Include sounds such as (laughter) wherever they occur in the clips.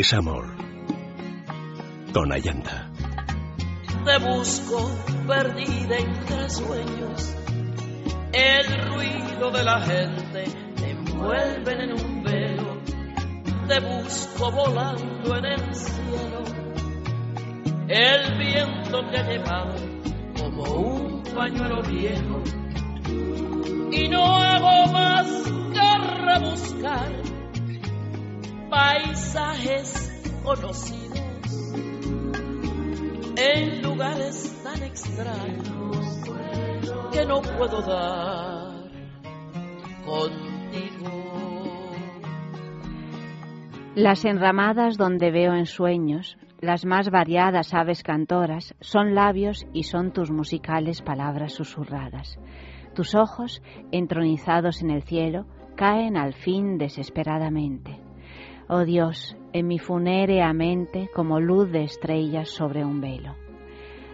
es amor. Con Ayanta. Te busco perdida entre sueños. El ruido de la gente te envuelven en un velo. Te busco volando en el cielo. El viento te lleva como un pañuelo viejo. Y no hago más que rebuscar paisajes conocidos en lugares tan extraños que no puedo dar contigo. Las enramadas donde veo en sueños las más variadas aves cantoras son labios y son tus musicales palabras susurradas. Tus ojos, entronizados en el cielo, caen al fin desesperadamente. Oh Dios, en mi funérea mente como luz de estrellas sobre un velo.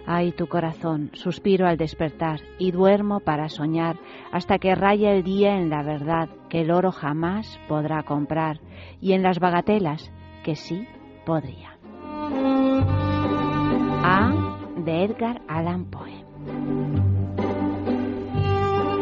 Ay, tu corazón, suspiro al despertar y duermo para soñar hasta que raya el día en la verdad que el oro jamás podrá comprar y en las bagatelas que sí podría. A de Edgar Allan Poe.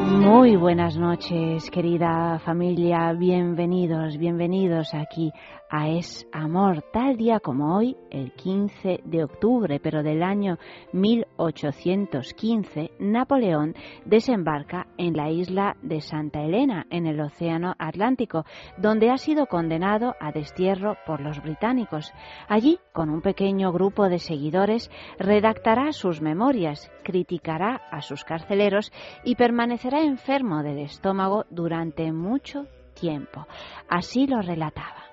Muy buenas noches, querida familia. Bienvenidos, bienvenidos aquí a Es Amor, tal día como hoy, el 15 de octubre, pero del año 1815, Napoleón desembarca en la isla de Santa Elena, en el Océano Atlántico, donde ha sido condenado a destierro por los británicos. Allí, con un pequeño grupo de seguidores, redactará sus memorias, criticará a sus carceleros y permanecerá enfermo del estómago durante mucho tiempo. Así lo relataba.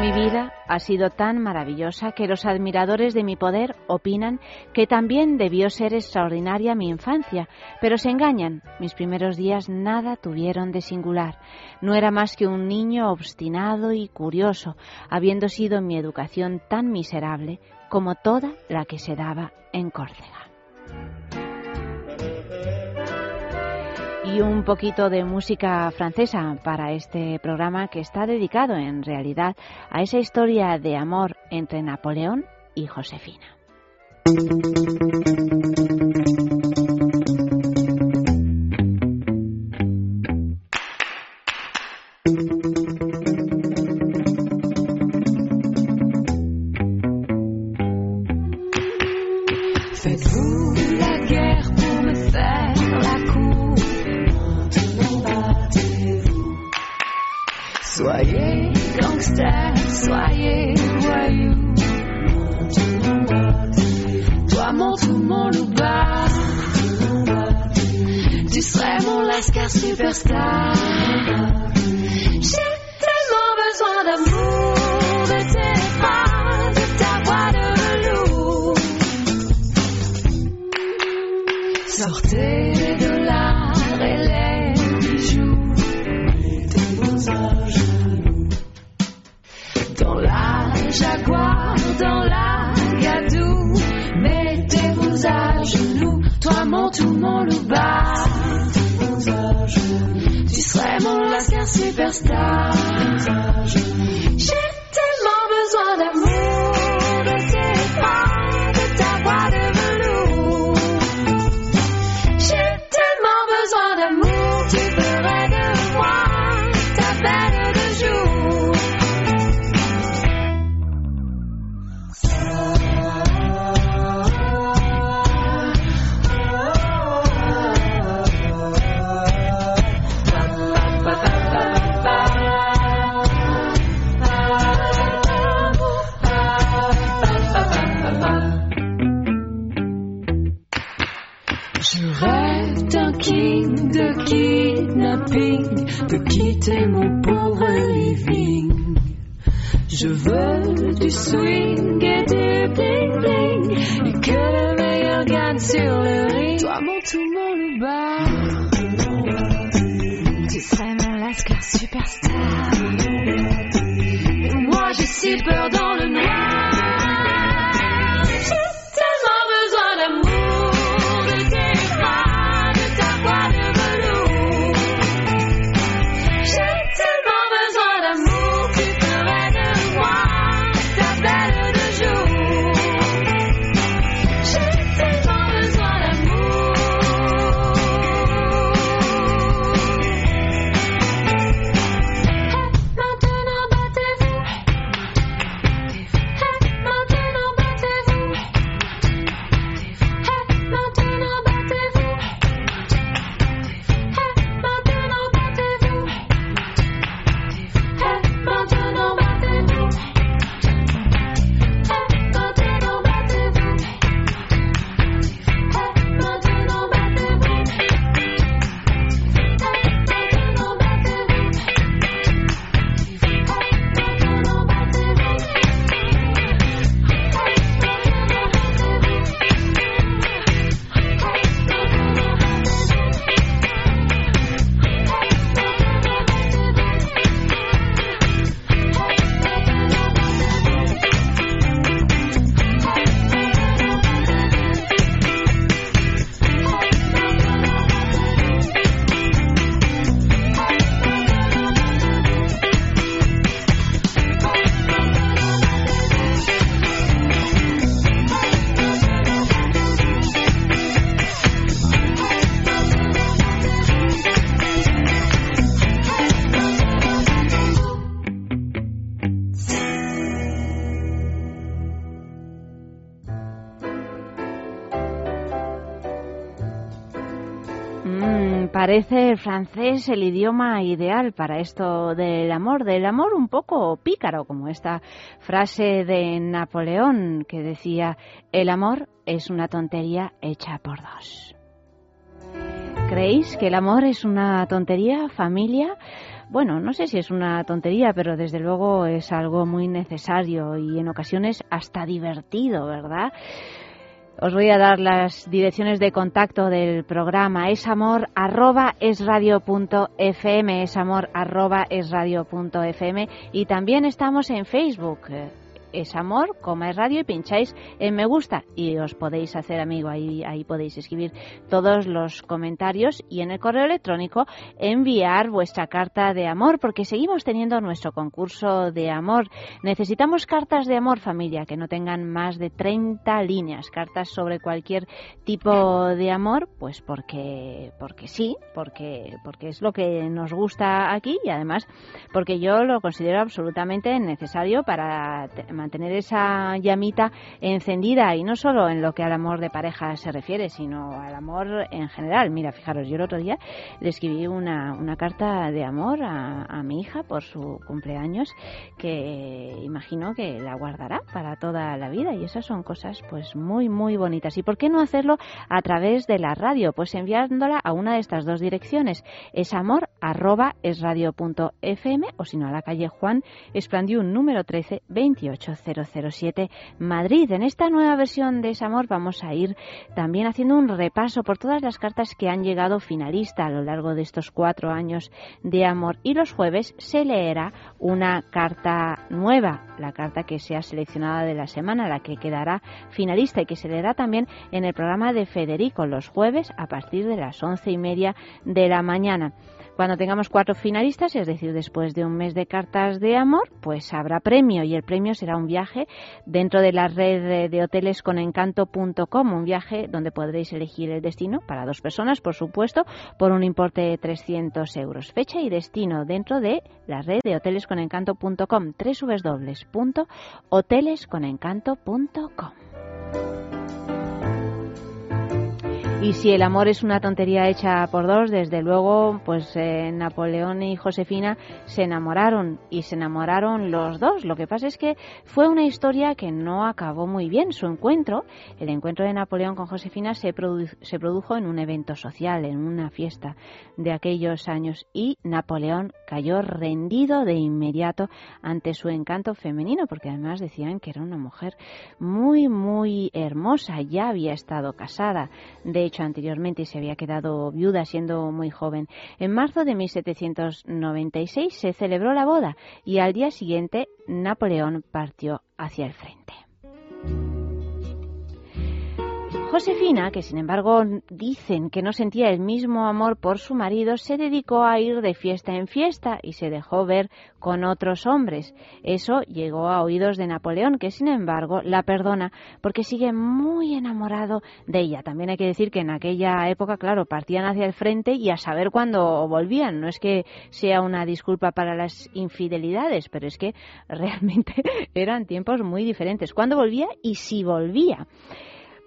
Mi vida ha sido tan maravillosa que los admiradores de mi poder opinan que también debió ser extraordinaria mi infancia, pero se engañan. Mis primeros días nada tuvieron de singular. No era más que un niño obstinado y curioso, habiendo sido mi educación tan miserable como toda la que se daba en Córcega. Y un poquito de música francesa para este programa que está dedicado en realidad a esa historia de amor entre Napoleón y Josefina. Tu serais mon lascar superstar. Parece el francés el idioma ideal para esto del amor, del amor un poco pícaro, como esta frase de Napoleón que decía, el amor es una tontería hecha por dos. ¿Creéis que el amor es una tontería, familia? Bueno, no sé si es una tontería, pero desde luego es algo muy necesario y en ocasiones hasta divertido, ¿verdad? Os voy a dar las direcciones de contacto del programa. Es amor arroba es punto fm, es amor arroba es punto fm y también estamos en Facebook es amor, coma es radio y pincháis en me gusta y os podéis hacer amigo. Ahí, ahí podéis escribir todos los comentarios y en el correo electrónico enviar vuestra carta de amor porque seguimos teniendo nuestro concurso de amor. Necesitamos cartas de amor familia que no tengan más de 30 líneas, cartas sobre cualquier tipo de amor, pues porque, porque sí, porque, porque es lo que nos gusta aquí y además porque yo lo considero absolutamente necesario para mantener esa llamita encendida y no solo en lo que al amor de pareja se refiere, sino al amor en general. Mira, fijaros, yo el otro día le escribí una, una carta de amor a, mi hija por su cumpleaños que imagino que la guardará para toda la vida y esas son cosas pues muy muy bonitas. ¿Y por qué no hacerlo a través de la radio? Pues enviándola a una de estas dos direcciones, es amor arroba es punto fm o si no a la calle Juan Esplandiún número 13 28 007 Madrid. En esta nueva versión de Amor vamos a ir también haciendo un repaso por todas las cartas que han llegado finalista a lo largo de estos cuatro años de amor. Y los jueves se leerá una carta nueva, la carta que sea seleccionada de la semana, la que quedará finalista y que se leerá también en el programa de Federico los jueves a partir de las once y media de la mañana. Cuando tengamos cuatro finalistas, es decir, después de un mes de cartas de amor, pues habrá premio y el premio será un viaje dentro de la red de hoteles con encanto.com, un viaje donde podréis elegir el destino para dos personas, por supuesto, por un importe de 300 euros. Fecha y destino dentro de la red de hoteles con encanto.com, www.hotelesconencanto.com. Y si el amor es una tontería hecha por dos, desde luego, pues eh, Napoleón y Josefina se enamoraron y se enamoraron los dos. Lo que pasa es que fue una historia que no acabó muy bien. Su encuentro, el encuentro de Napoleón con Josefina, se, se produjo en un evento social, en una fiesta de aquellos años y Napoleón cayó rendido de inmediato ante su encanto femenino, porque además decían que era una mujer muy, muy hermosa. Ya había estado casada. De anteriormente y se había quedado viuda siendo muy joven. En marzo de 1796 se celebró la boda y al día siguiente Napoleón partió hacia el frente. Josefina, que sin embargo dicen que no sentía el mismo amor por su marido, se dedicó a ir de fiesta en fiesta y se dejó ver con otros hombres. Eso llegó a oídos de Napoleón, que sin embargo la perdona porque sigue muy enamorado de ella. También hay que decir que en aquella época, claro, partían hacia el frente y a saber cuándo volvían. No es que sea una disculpa para las infidelidades, pero es que (laughs) realmente eran tiempos muy diferentes. ¿Cuándo volvía y si volvía?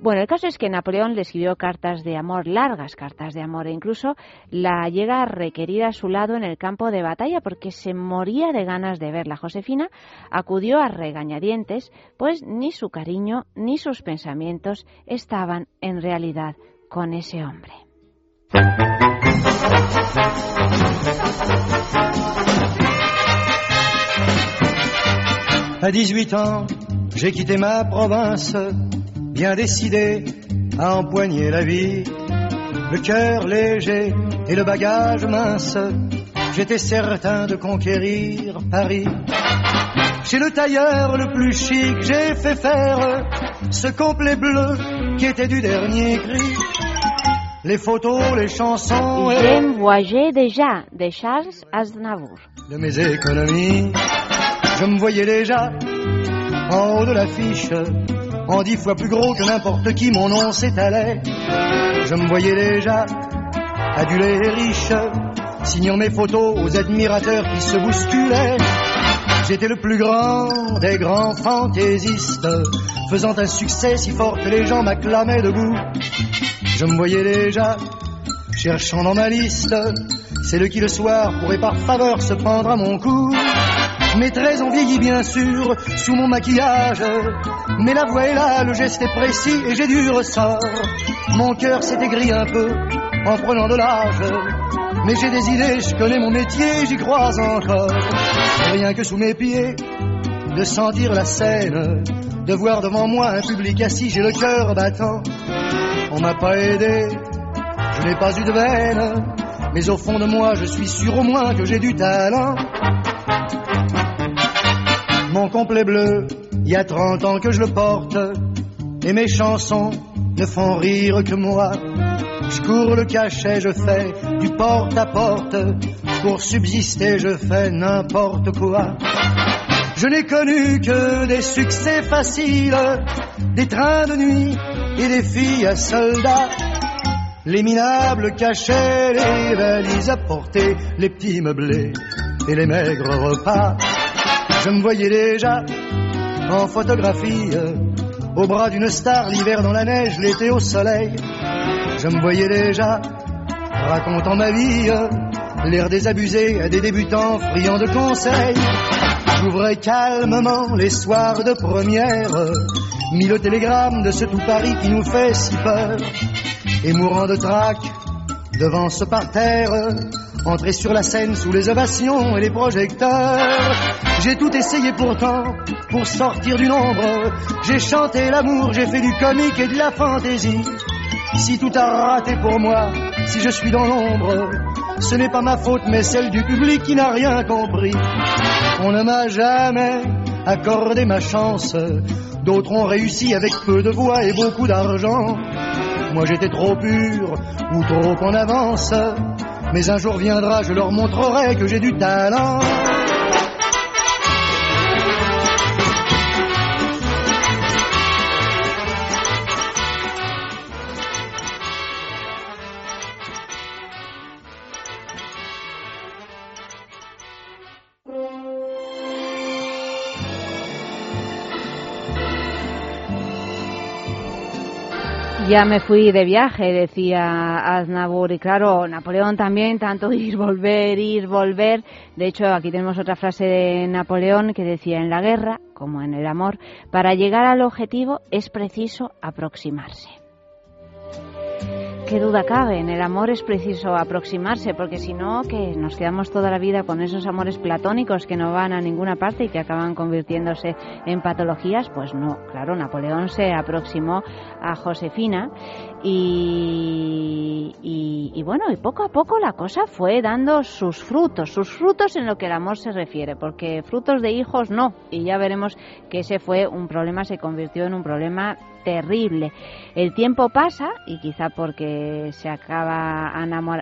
Bueno, el caso es que Napoleón le escribió cartas de amor, largas cartas de amor, e incluso la llega a requerir a su lado en el campo de batalla porque se moría de ganas de verla. Josefina acudió a regañadientes, pues ni su cariño ni sus pensamientos estaban en realidad con ese hombre. A 18 ans, j'ai quitté ma province bien décidé à empoigner la vie. Le cœur léger et le bagage mince, j'étais certain de conquérir Paris. Chez le tailleur le plus chic, j'ai fait faire ce complet bleu qui était du dernier cri. Les photos, les chansons et... J'aime voyager déjà de Charles Aznavour. De mes économies, je me voyais déjà en haut de l'affiche dix fois plus gros que n'importe qui, mon nom s'étalait. Je me voyais déjà adulé et riche, signant mes photos aux admirateurs qui se bousculaient. J'étais le plus grand des grands fantaisistes, faisant un succès si fort que les gens m'acclamaient debout. Je me voyais déjà cherchant dans ma liste celle qui le soir pourrait par faveur se prendre à mon cou. Mes traits ont vieilli bien sûr sous mon maquillage, mais la voix est là, le geste est précis et j'ai du ressort. Mon cœur s'est aigri un peu en prenant de l'âge, mais j'ai des idées, je connais mon métier, j'y crois encore. Rien que sous mes pieds, de sentir la scène, de voir devant moi un public assis, j'ai le cœur battant. On m'a pas aidé, je n'ai pas eu de veine, mais au fond de moi, je suis sûr au moins que j'ai du talent. Mon complet bleu, il y a 30 ans que je le porte, et mes chansons ne font rire que moi. Je cours le cachet, je fais du porte à porte, pour subsister, je fais n'importe quoi. Je n'ai connu que des succès faciles, des trains de nuit et des filles à soldats. Les minables cachets, les valises à porter, les petits meublés et les maigres repas. Je me voyais déjà en photographie, au bras d'une star, l'hiver dans la neige, l'été au soleil. Je me voyais déjà racontant ma vie, l'air désabusé à des débutants friands de conseils. J'ouvrais calmement les soirs de première, mis le télégramme de ce tout Paris qui nous fait si peur, et mourant de trac devant ce parterre, entrer sur la scène sous les ovations et les projecteurs. J'ai tout essayé pourtant pour sortir du nombre. J'ai chanté l'amour, j'ai fait du comique et de la fantaisie. Si tout a raté pour moi, si je suis dans l'ombre, ce n'est pas ma faute mais celle du public qui n'a rien compris. On ne m'a jamais accordé ma chance. D'autres ont réussi avec peu de voix et beaucoup d'argent. Moi j'étais trop pur ou trop en avance. Mais un jour viendra, je leur montrerai que j'ai du talent. Ya me fui de viaje, decía Aznavour, y claro, Napoleón también, tanto (laughs) ir, volver, ir, volver. De hecho, aquí tenemos otra frase de Napoleón que decía, en la guerra, como en el amor, para llegar al objetivo es preciso aproximarse qué duda cabe, en el amor es preciso aproximarse, porque si no, que nos quedamos toda la vida con esos amores platónicos que no van a ninguna parte y que acaban convirtiéndose en patologías, pues no, claro, Napoleón se aproximó a Josefina y, y, bueno, y poco a poco la cosa fue dando sus frutos, sus frutos en lo que el amor se refiere, porque frutos de hijos no, y ya veremos que ese fue un problema, se convirtió en un problema terrible. El tiempo pasa y quizá porque se acaba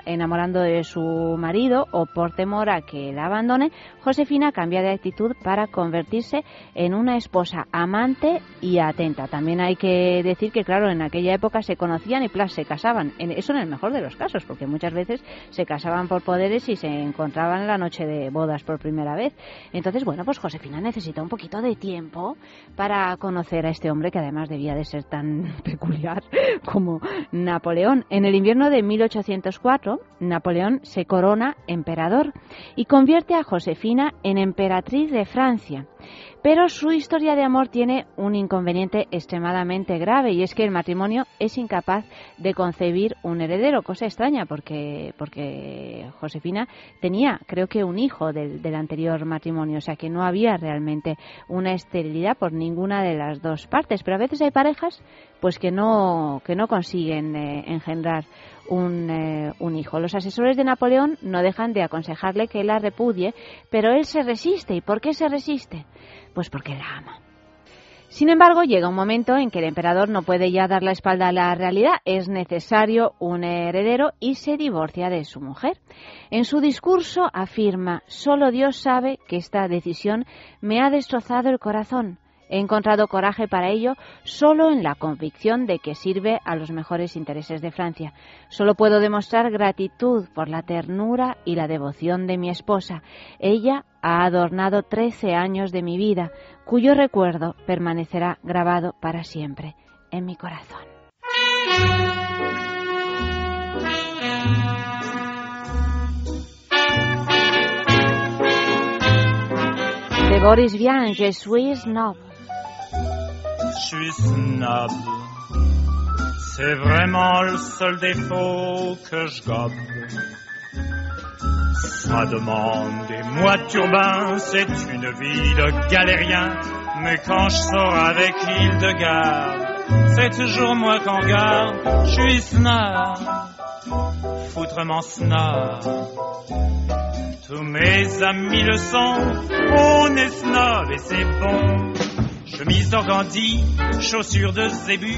enamorando de su marido o por temor a que la abandone, Josefina cambia de actitud para convertirse en una esposa amante y atenta. También hay que decir que, claro, en aquella época se y plus se casaban. Eso en el mejor de los casos, porque muchas veces se casaban por poderes y se encontraban la noche de bodas por primera vez. Entonces, bueno, pues Josefina necesita un poquito de tiempo para conocer a este hombre que además debía de ser tan (laughs) peculiar como Napoleón. En el invierno de 1804, Napoleón se corona emperador y convierte a Josefina en emperatriz de Francia. Pero su historia de amor tiene un inconveniente extremadamente grave y es que el matrimonio es incapaz de concebir un heredero, cosa extraña porque, porque Josefina tenía, creo que, un hijo del, anterior matrimonio, o sea que no había realmente una esterilidad por ninguna de las dos partes. Pero a veces hay parejas pues que no, que no consiguen eh, engendrar un, eh, un, hijo. Los asesores de Napoleón no dejan de aconsejarle que la repudie, pero él se resiste. ¿Y por qué se resiste? Pues porque la ama. Sin embargo, llega un momento en que el emperador no puede ya dar la espalda a la realidad, es necesario un heredero y se divorcia de su mujer. En su discurso afirma, solo Dios sabe que esta decisión me ha destrozado el corazón. He encontrado coraje para ello solo en la convicción de que sirve a los mejores intereses de Francia. Solo puedo demostrar gratitud por la ternura y la devoción de mi esposa. Ella ha adornado 13 años de mi vida, cuyo recuerdo permanecerá grabado para siempre en mi corazón. De Boris Vian, Je suis. Je suis snob. C'est vraiment le seul défaut que je gobe. Ça demande des mois de turbin, c'est une vie de galérien. Mais quand je sors avec Hildegarde, c'est toujours moi qu'en garde. Je suis snob, foutrement snob. Tous mes amis le sont, on est snob et c'est bon. Chemise d'organdi, chaussures de zébu,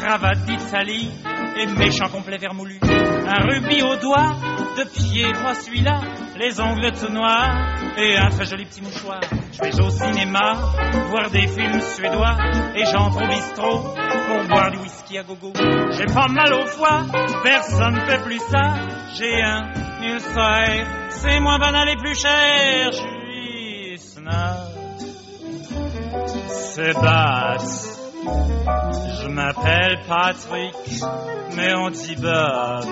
cravate d'Italie et méchant complet vermoulu. Un rubis au doigt, de pied, moi celui-là, les ongles tout noirs et un très joli petit mouchoir. Je vais au cinéma, voir des films suédois et j'entre au bistrot pour boire du whisky à gogo. J'ai pas mal au foie, personne ne fait plus ça. J'ai un ulcère, c'est moins banal et plus cher. Je. C'est basse. Je m'appelle Patrick, mais on dit Bob.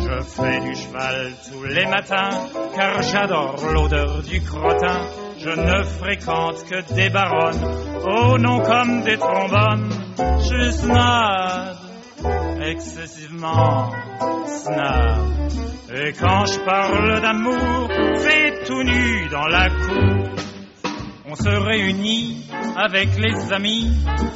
Je fais du cheval tous les matins, car j'adore l'odeur du crottin. Je ne fréquente que des baronnes, au nom comme des trombones. Je snob, excessivement snob. Et quand je parle d'amour, c'est tout nu dans la cour. On se réunit avec les amis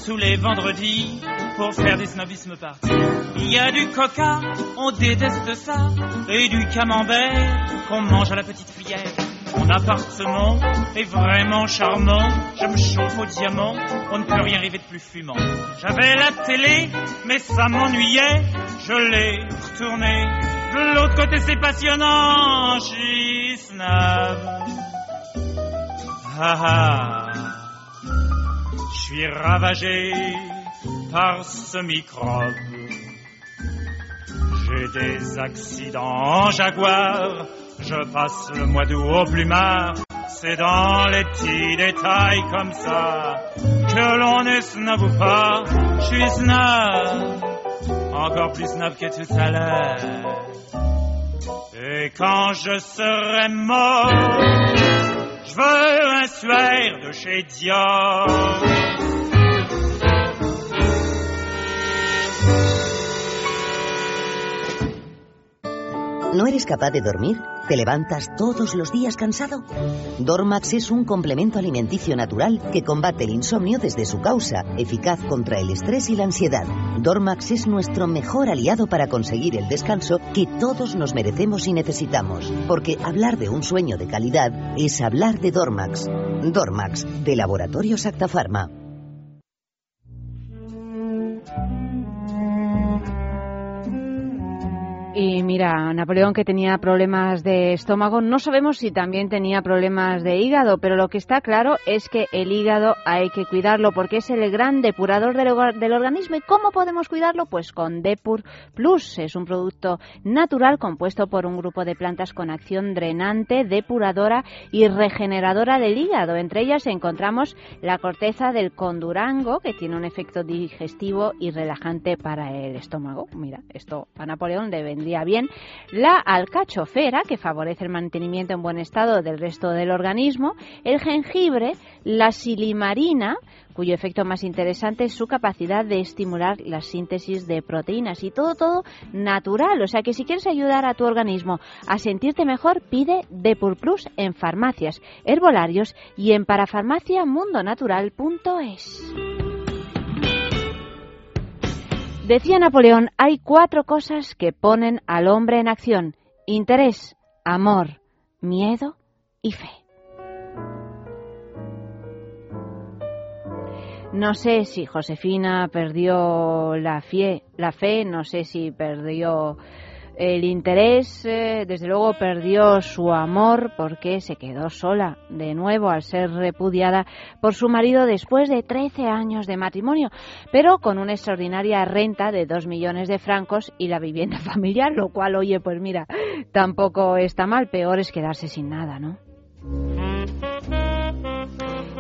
tous les vendredis pour faire des snobismes parties. Il y a du coca, on déteste ça, et du camembert qu'on mange à la petite cuillère. Mon appartement est vraiment charmant, je me chauffe au diamant, on ne peut rien rêver de plus fumant. J'avais la télé, mais ça m'ennuyait, je l'ai retournée. De l'autre côté c'est passionnant, snob. Ah ah, je suis ravagé par ce microbe. J'ai des accidents en jaguar, je passe le mois d'août au plumard. C'est dans les petits détails comme ça que l'on est snob ou pas. Je suis snob, encore plus snob que tout à l'heure. Et quand je serai mort, je veux un suaire de chez Dior. ¿No eres capaz de dormir? ¿Te levantas todos los días cansado? Dormax es un complemento alimenticio natural que combate el insomnio desde su causa, eficaz contra el estrés y la ansiedad. Dormax es nuestro mejor aliado para conseguir el descanso que todos nos merecemos y necesitamos, porque hablar de un sueño de calidad es hablar de Dormax. Dormax, de Laboratorio Acta Y mira, Napoleón que tenía problemas de estómago, no sabemos si también tenía problemas de hígado, pero lo que está claro es que el hígado hay que cuidarlo porque es el gran depurador del, del organismo. ¿Y cómo podemos cuidarlo? Pues con Depur Plus. Es un producto natural compuesto por un grupo de plantas con acción drenante, depuradora y regeneradora del hígado. Entre ellas encontramos la corteza del condurango, que tiene un efecto digestivo y relajante para el estómago. Mira, esto a Napoleón le bien. La alcachofera, que favorece el mantenimiento en buen estado del resto del organismo. El jengibre, la silimarina, cuyo efecto más interesante es su capacidad de estimular la síntesis de proteínas y todo, todo natural. O sea que si quieres ayudar a tu organismo a sentirte mejor, pide Depur Plus en farmacias, herbolarios y en parafarmaciamundonatural.es. Decía Napoleón, hay cuatro cosas que ponen al hombre en acción. Interés, amor, miedo y fe. No sé si Josefina perdió la fe, la fe, no sé si perdió el interés, eh, desde luego perdió su amor porque se quedó sola de nuevo al ser repudiada por su marido después de 13 años de matrimonio, pero con una extraordinaria renta de 2 millones de francos y la vivienda (laughs) familiar, lo cual, oye, pues mira, tampoco está mal, peor es quedarse sin nada, ¿no?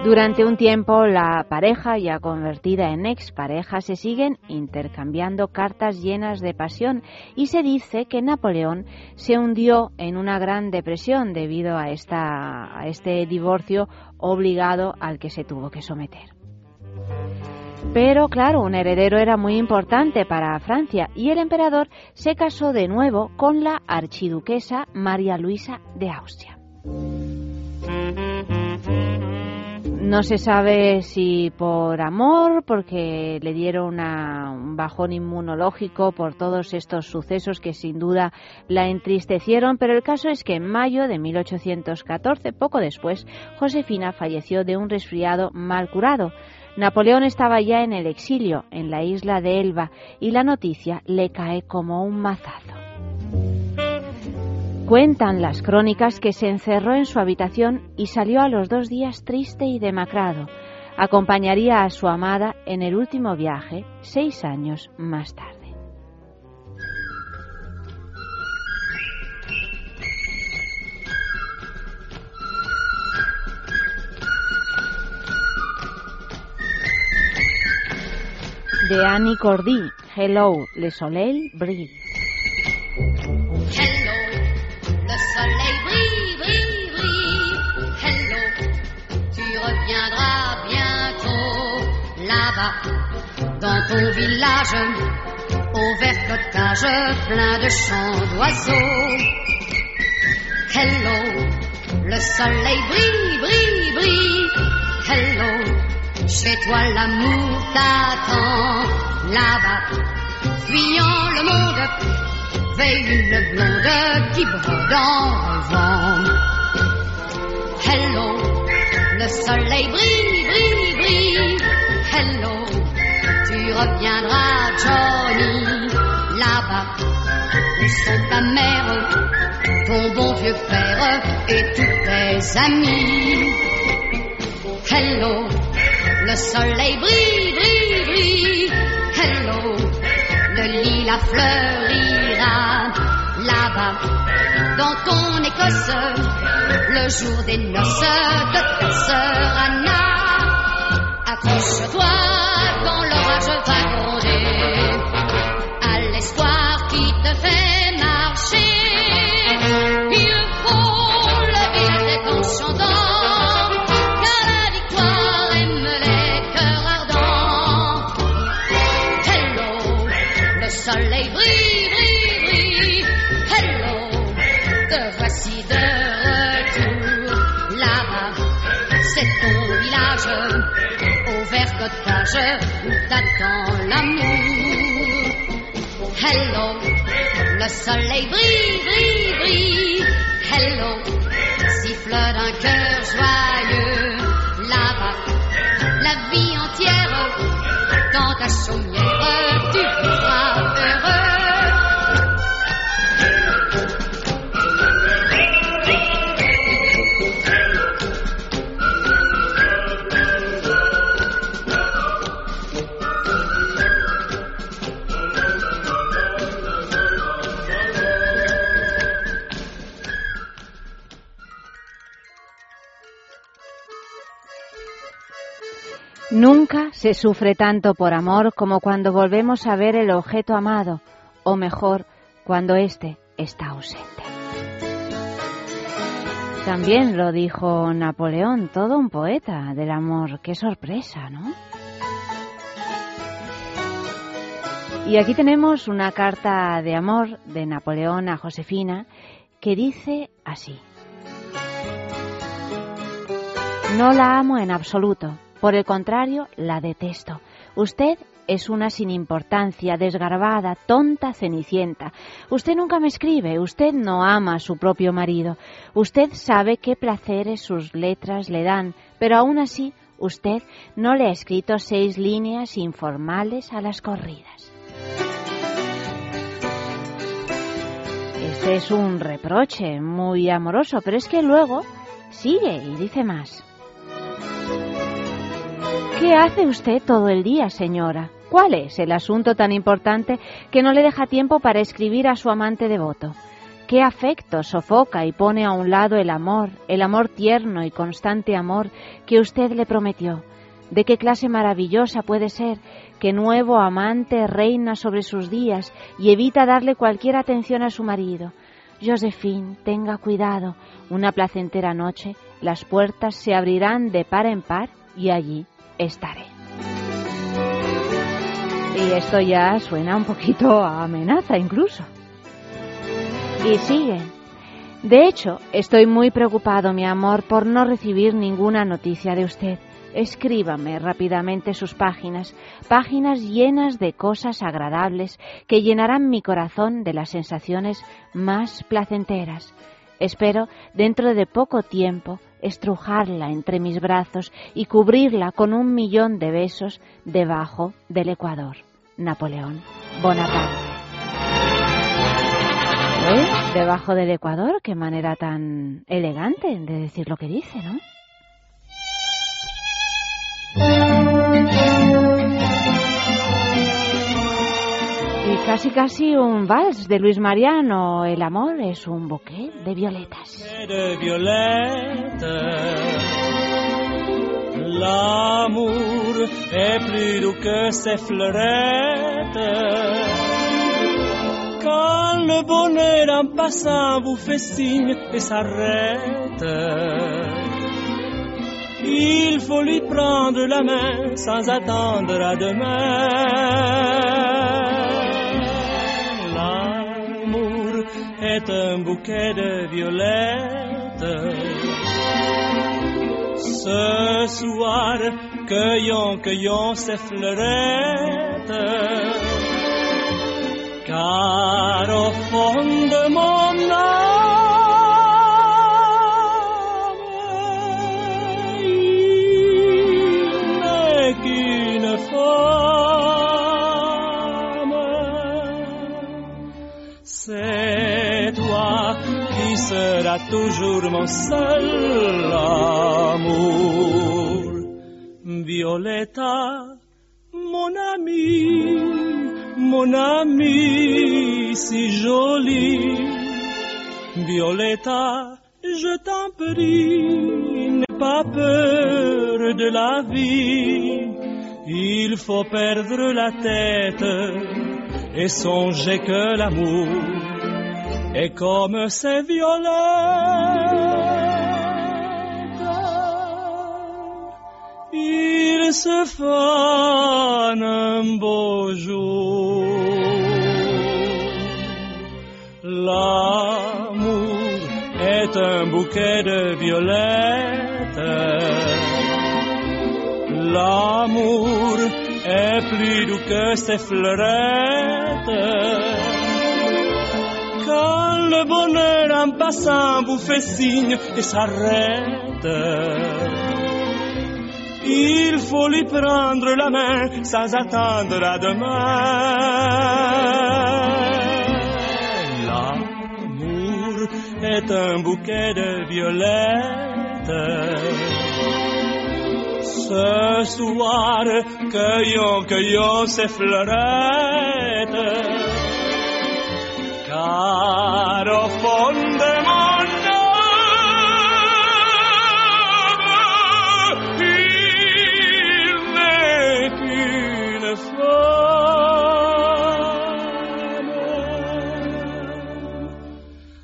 Durante un tiempo la pareja, ya convertida en expareja, se siguen intercambiando cartas llenas de pasión y se dice que Napoleón se hundió en una gran depresión debido a, esta, a este divorcio obligado al que se tuvo que someter. Pero claro, un heredero era muy importante para Francia y el emperador se casó de nuevo con la archiduquesa María Luisa de Austria. No se sabe si por amor, porque le dieron un bajón inmunológico por todos estos sucesos que sin duda la entristecieron, pero el caso es que en mayo de 1814, poco después, Josefina falleció de un resfriado mal curado. Napoleón estaba ya en el exilio, en la isla de Elba, y la noticia le cae como un mazazo. Cuentan las crónicas que se encerró en su habitación y salió a los dos días triste y demacrado. Acompañaría a su amada en el último viaje seis años más tarde. De Annie Cordy, Hello, le soleil brille. Dans ton village, au vert cottage plein de chants d'oiseaux. Hello, le soleil brille, brille, brille. Hello, chez toi l'amour t'attend là-bas, fuyant le monde veille une blonde qui brode en vent. Hello, le soleil brille, brille, brille. Hello, tu reviendras, Johnny, là-bas. Où sont ta mère, ton bon vieux père et tous tes amis? Hello, le soleil brille, brille, brille. Hello, le lilas fleurira là-bas dans ton Écosse le jour des noces de ta sœur Anna. Accroche-toi quand l'orage va gronder à l'espoir qui te fait marcher. Il faut la tête en chantant car la victoire aime les cœurs ardents. Hello, le soleil brille, vert cottage où t'attend l'amour. Hello, le soleil brille, brille, brille. Hello, siffle d'un cœur joyeux là-bas. La vie entière dans ta chaumière, tu vivras heureux. Nunca se sufre tanto por amor como cuando volvemos a ver el objeto amado, o mejor, cuando éste está ausente. También lo dijo Napoleón, todo un poeta del amor. Qué sorpresa, ¿no? Y aquí tenemos una carta de amor de Napoleón a Josefina que dice así. No la amo en absoluto, por el contrario, la detesto. Usted es una sin importancia, desgarbada, tonta, cenicienta. Usted nunca me escribe, usted no ama a su propio marido. Usted sabe qué placeres sus letras le dan, pero aún así usted no le ha escrito seis líneas informales a las corridas. Este es un reproche muy amoroso, pero es que luego sigue y dice más. ¿Qué hace usted todo el día, señora? ¿Cuál es el asunto tan importante que no le deja tiempo para escribir a su amante devoto? ¿Qué ¿Qué afecto sofoca y pone a un lado el amor, el amor tierno y constante amor que usted le prometió? ¿De qué clase maravillosa puede ser que nuevo amante reina sobre sus días y evita darle cualquier atención a su marido? Josephine, tenga cuidado. Una placentera noche, las puertas se abrirán de par en par y allí estaré. Y esto ya suena un poquito a amenaza incluso. Y sigue. De hecho, estoy muy preocupado, mi amor, por no recibir ninguna noticia de usted. Escríbame rápidamente sus páginas, páginas llenas de cosas agradables que llenarán mi corazón de las sensaciones más placenteras. Espero, dentro de poco tiempo, estrujarla entre mis brazos y cubrirla con un millón de besos debajo del Ecuador. Napoleón Bonaparte. ¿Eh? Debajo del Ecuador, qué manera tan elegante de decir lo que dice, ¿no? Casi casi un vals de Luis Mariano. El amor es un bouquet de violetas. de. L'amour est plus doux que ses fleurettes. Quand le bonheur en passant vous fait signe et s'arrête, il faut lui prendre la main sans attendre à demain. Un bouquet de violettes. Ce soir, cueillons, cueillons ces fleurettes. Car au fond de mon toujours mon seul amour. Violetta, mon ami, mon ami si joli. Violetta, je t'en prie, n'aie pas peur de la vie. Il faut perdre la tête et songer que l'amour est comme ces violettes. Il se fane un beau jour. L'amour est un bouquet de violettes. L'amour est plus doux que ses fleurettes. Le bonheur en passant vous fait signe et s'arrête, il faut lui prendre la main sans attendre à demain. L'amour est un bouquet de violettes. Ce soir, cueillons, cueillons ces fleurettes. chiaro fonde mondava il mettine fane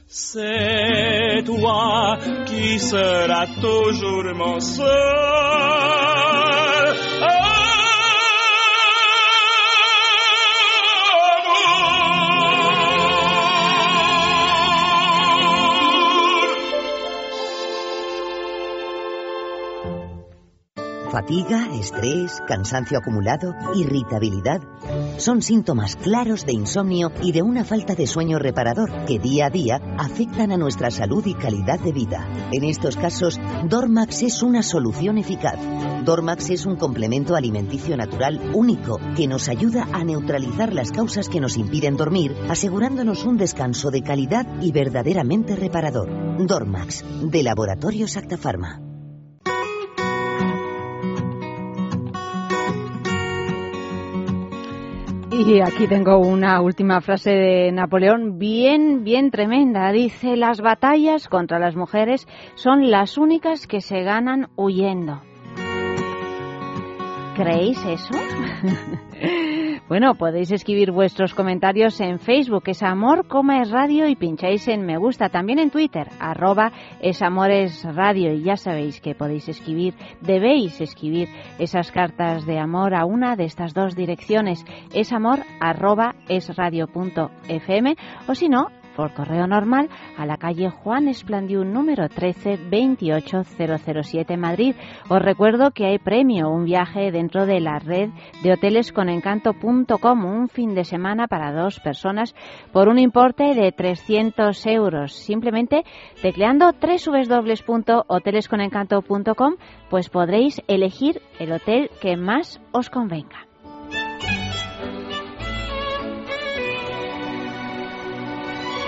c'est toi qui sera toujours mon seul Fatiga, estrés, cansancio acumulado, irritabilidad son síntomas claros de insomnio y de una falta de sueño reparador que día a día afectan a nuestra salud y calidad de vida. En estos casos, Dormax es una solución eficaz. Dormax es un complemento alimenticio natural único que nos ayuda a neutralizar las causas que nos impiden dormir, asegurándonos un descanso de calidad y verdaderamente reparador. Dormax, de Laboratorios Actafarma. Y aquí tengo una última frase de Napoleón bien, bien tremenda. Dice, las batallas contra las mujeres son las únicas que se ganan huyendo. ¿Creéis eso? (laughs) bueno, podéis escribir vuestros comentarios en Facebook, es Amor, coma es Radio y pincháis en Me Gusta. También en Twitter, arroba es Amores Radio. Y ya sabéis que podéis escribir, debéis escribir esas cartas de amor a una de estas dos direcciones, es amor arroba es radio punto fm o si no, por correo normal a la calle Juan Esplandiú número 13 28007 Madrid. Os recuerdo que hay premio, un viaje dentro de la red de hoteles con un fin de semana para dos personas por un importe de 300 euros. Simplemente tecleando www.hotelesconencanto.com pues podréis elegir el hotel que más os convenga.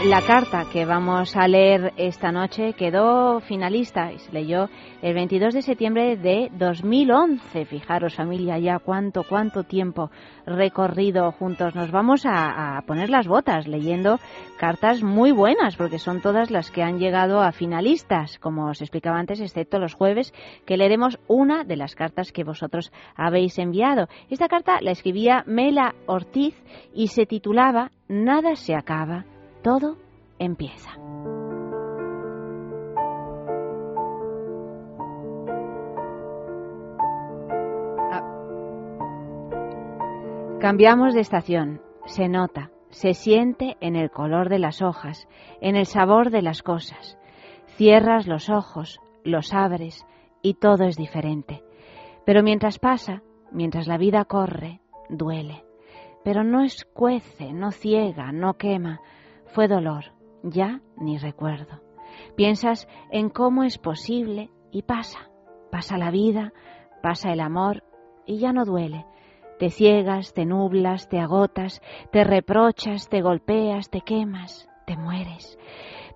La carta que vamos a leer esta noche quedó finalista y se leyó el 22 de septiembre de 2011. Fijaros familia, ya cuánto, cuánto tiempo recorrido juntos. Nos vamos a, a, poner las botas leyendo cartas muy buenas porque son todas las que han llegado a finalistas, como os explicaba antes, excepto los jueves que leeremos una de las cartas que vosotros habéis enviado. Esta carta la escribía Mela Ortiz y se titulaba Nada se acaba todo empieza. Cambiamos de estación. Se nota, se siente en el color de las hojas, en el sabor de las cosas. Cierras los ojos, los abres y todo es diferente. Pero mientras pasa, mientras la vida corre, duele. Pero no escuece, no ciega, no quema, fue dolor, ya ni recuerdo. Piensas en cómo es posible y pasa. Pasa la vida, pasa el amor y ya no duele. Te ciegas, te nublas, te agotas, te reprochas, te golpeas, te quemas, te mueres.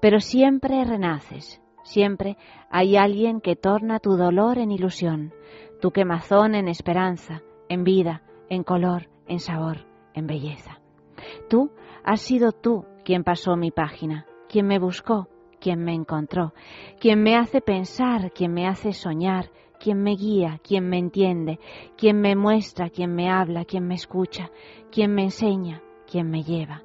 Pero siempre renaces, siempre hay alguien que torna tu dolor en ilusión, tu quemazón en esperanza, en vida, en color, en sabor, en belleza. Tú has sido tú quien pasó mi página, quien me buscó, quien me encontró, quien me hace pensar, quien me hace soñar, quien me guía, quien me entiende, quien me muestra, quien me habla, quien me escucha, quien me enseña, quien me lleva.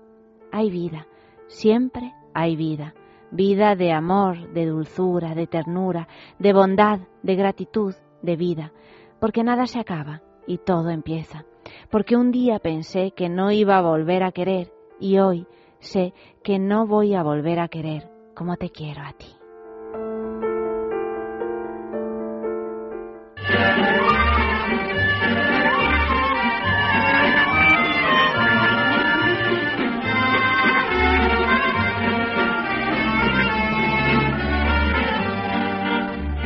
Hay vida, siempre hay vida, vida de amor, de dulzura, de ternura, de bondad, de gratitud, de vida, porque nada se acaba y todo empieza, porque un día pensé que no iba a volver a querer y hoy sé que no voy a volver a querer como te quiero a ti.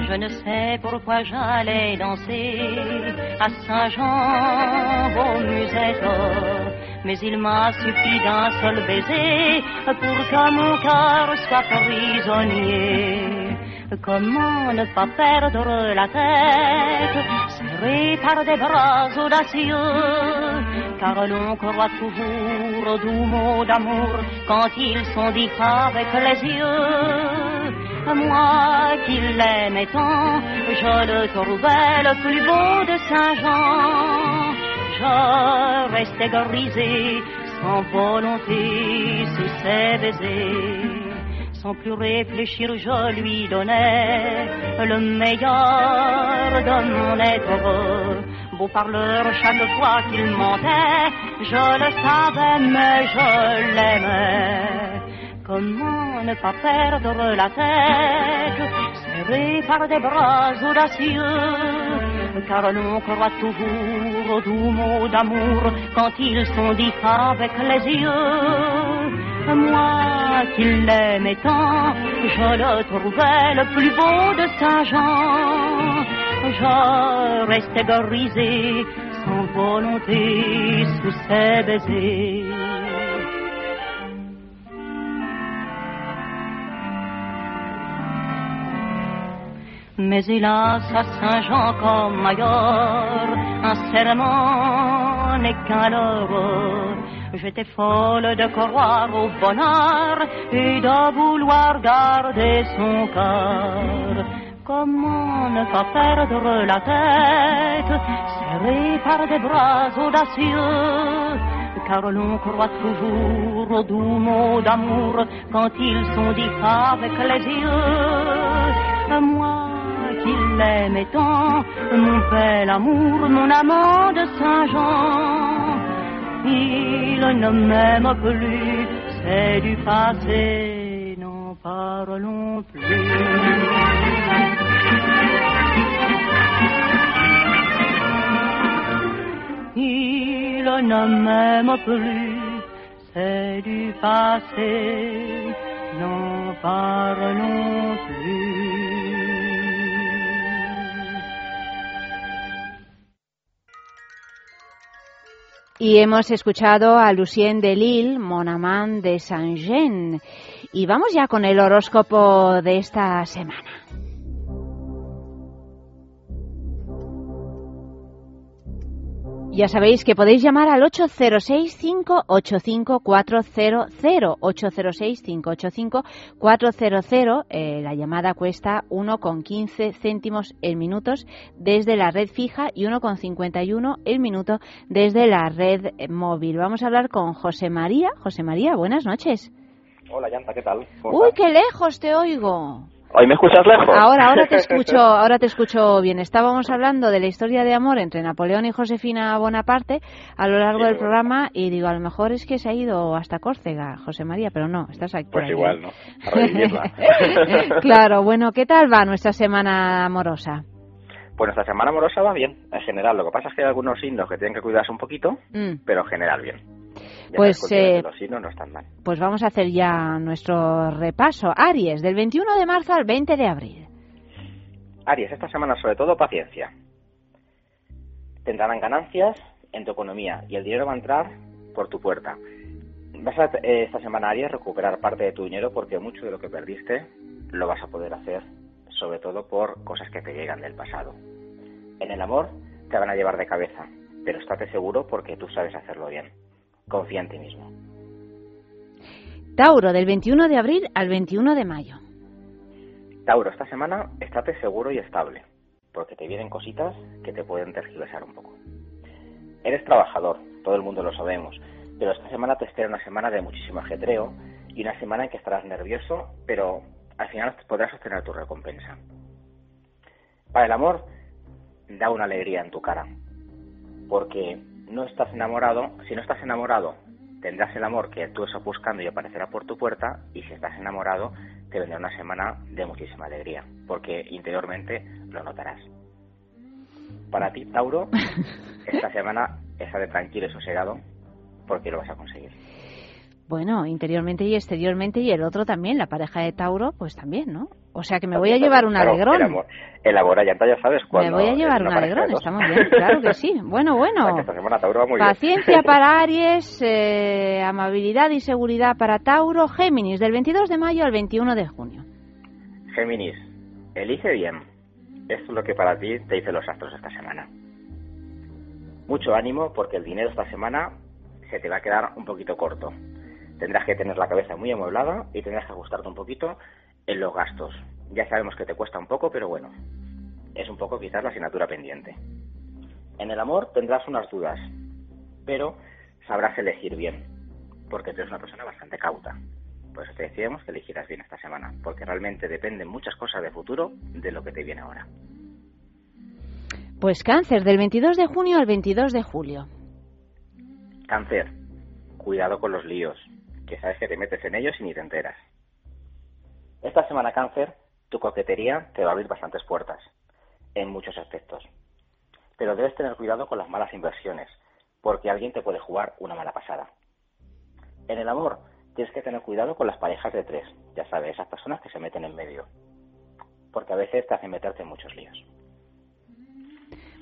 Je ne sais pourquoi j'allais danser à Saint-Jean, beau musette mais il m'a suffi d'un seul baiser pour que mon cœur soit prisonnier. Comment ne pas perdre la tête, serré par des bras audacieux, car l'on croit toujours aux doux mots d'amour quand ils sont dits avec les yeux. Moi qui l'aimais tant, je le trouvais le plus beau de Saint-Jean je restais grisé, sans volonté, sous ses baisers. Sans plus réfléchir, je lui donnais le meilleur de mon être. Beau parleur, chaque fois qu'il mentait, je le savais, mais je l'aimais. Comment ne pas perdre la tête, serré par des bras audacieux? Car l'on croit toujours aux doux mots d'amour quand ils sont dits avec les yeux. Moi qui l'aimais tant, je le trouvais le plus beau de Saint-Jean. Je restais grisé sans volonté sous ses baisers. Mais hélas, à Saint-Jean comme ailleurs, un serment n'est qu'un leurre. J'étais folle de croire au bonheur et de vouloir garder son cœur. Comment ne pas perdre la tête, serré par des bras audacieux? Car l'on croit toujours aux doux mots d'amour quand ils sont dits avec les yeux. Moi l'aimais tant, mon bel amour, mon amant de Saint-Jean, il ne m'aime plus, c'est du passé, n'en parlons plus. Il ne m'aime plus, c'est du passé, n'en parlons plus. Y hemos escuchado a Lucien de Lille, Monamant de Saint-Jean. Y vamos ya con el horóscopo de esta semana. Ya sabéis que podéis llamar al 806-585-400, 806-585-400. Eh, la llamada cuesta 1,15 céntimos el minutos desde la red fija y 1,51 el minuto desde la red móvil. Vamos a hablar con José María. José María, buenas noches. Hola, Yanta, ¿qué tal? Uy, qué lejos te oigo. ¿Hoy me escuchas lejos? Ahora, ahora te (laughs) escucho, ahora te escucho bien. Estábamos hablando de la historia de amor entre Napoleón y Josefina Bonaparte a lo largo Sí, del programa y digo, a lo mejor es que se ha ido hasta Córcega, José María, pero no, estás aquí. Pues igual, ¿no? A (laughs) claro, bueno, ¿qué tal va nuestra semana amorosa? Pues nuestra semana amorosa va bien, en general. Lo que pasa es que hay algunos signos que tienen que cuidarse un poquito, Mm, pero en general bien. Ya Pues, eh, de los signos no están mal. pues vamos a hacer ya nuestro repaso. Aries, del 21 de marzo al 20 de abril. Aries, esta semana sobre todo paciencia. Tendrán ganancias en tu economía y el dinero va a entrar por tu puerta. Vas a eh, esta semana, Aries, recuperar parte de tu dinero porque mucho de lo que perdiste lo vas a poder hacer, sobre todo por cosas que te llegan del pasado. En el amor te van a llevar de cabeza, pero estate seguro porque tú sabes hacerlo bien. Confía en ti mismo. Tauro, del 21 de abril al 21 de mayo. Tauro, esta semana estate seguro y estable, porque te vienen cositas que te pueden tergiversar un poco. Eres trabajador, todo el mundo lo sabemos, pero esta semana te espera una semana de muchísimo ajetreo y una semana en que estarás nervioso, pero al final podrás obtener tu recompensa. Para el amor, da una alegría en tu cara, porque no estás enamorado, si no estás enamorado, tendrás el amor que tú estás buscando y aparecerá por tu puerta, y si estás enamorado, te vendrá una semana de muchísima alegría, porque interiormente lo notarás. Para ti, Tauro, (laughs) esta semana estaré tranquilo y sosegado, porque lo vas a conseguir. Bueno, interiormente y exteriormente y el otro también, la pareja de Tauro, pues también, ¿no? O sea que me voy a llevar un Claro, alegrón. El amor, el amor a llanta ya sabes Me cuando voy a llevar un alegrón, está muy bien, claro que sí. (laughs) Bueno, bueno. Paciencia (laughs) para Aries, eh, amabilidad y seguridad para Tauro, Géminis, del 22 de mayo al 21 de junio. Géminis, elige bien. Esto es lo que para ti te dicen los astros esta semana. Mucho ánimo porque el dinero esta semana se te va a quedar un poquito corto. Tendrás que tener la cabeza muy amueblada y tendrás que ajustarte un poquito en los gastos. Ya sabemos que te cuesta un poco, pero bueno, es un poco quizás la asignatura pendiente. En el amor tendrás unas dudas, pero sabrás elegir bien, porque tú eres una persona bastante cauta. Por eso te decíamos que elegieras bien esta semana, porque realmente dependen muchas cosas de futuro de lo que te viene ahora. Pues cáncer, del 22 de junio al 22 de julio. Cáncer, cuidado con los líos, que sabes que te metes en ellos y ni te enteras. Esta semana cáncer, tu coquetería te va a abrir bastantes puertas, en muchos aspectos. Pero debes tener cuidado con las malas inversiones, porque alguien te puede jugar una mala pasada. En el amor, tienes que tener cuidado con las parejas de tres, ya sabes, esas personas que se meten en medio, porque a veces te hacen meterte en muchos líos.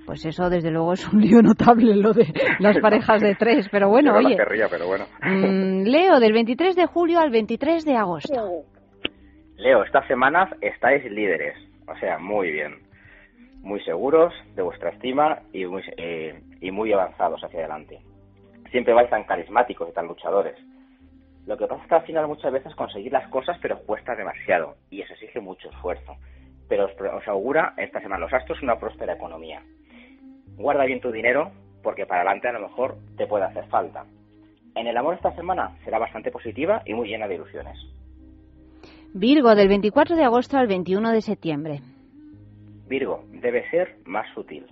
Pues eso, desde luego, es un lío notable lo de las (laughs) parejas de tres. Pero bueno, oye. querría, pero bueno. mm, Leo, del 23 de julio al 23 de agosto. Leo, estas semanas estáis líderes, o sea, muy bien, muy seguros de vuestra estima y muy, eh, y muy avanzados hacia adelante. siempre vais tan carismáticos y tan luchadores. Lo que pasa es que al final muchas veces conseguir las cosas pero cuesta demasiado y eso exige mucho esfuerzo. Pero os, os augura esta semana los astros una próspera economía. Guarda bien tu dinero porque para adelante a lo mejor te puede hacer falta. En el amor esta semana será bastante positiva y muy llena de ilusiones. Virgo, del 24 de agosto al 21 de septiembre. Virgo, debe ser más sutil.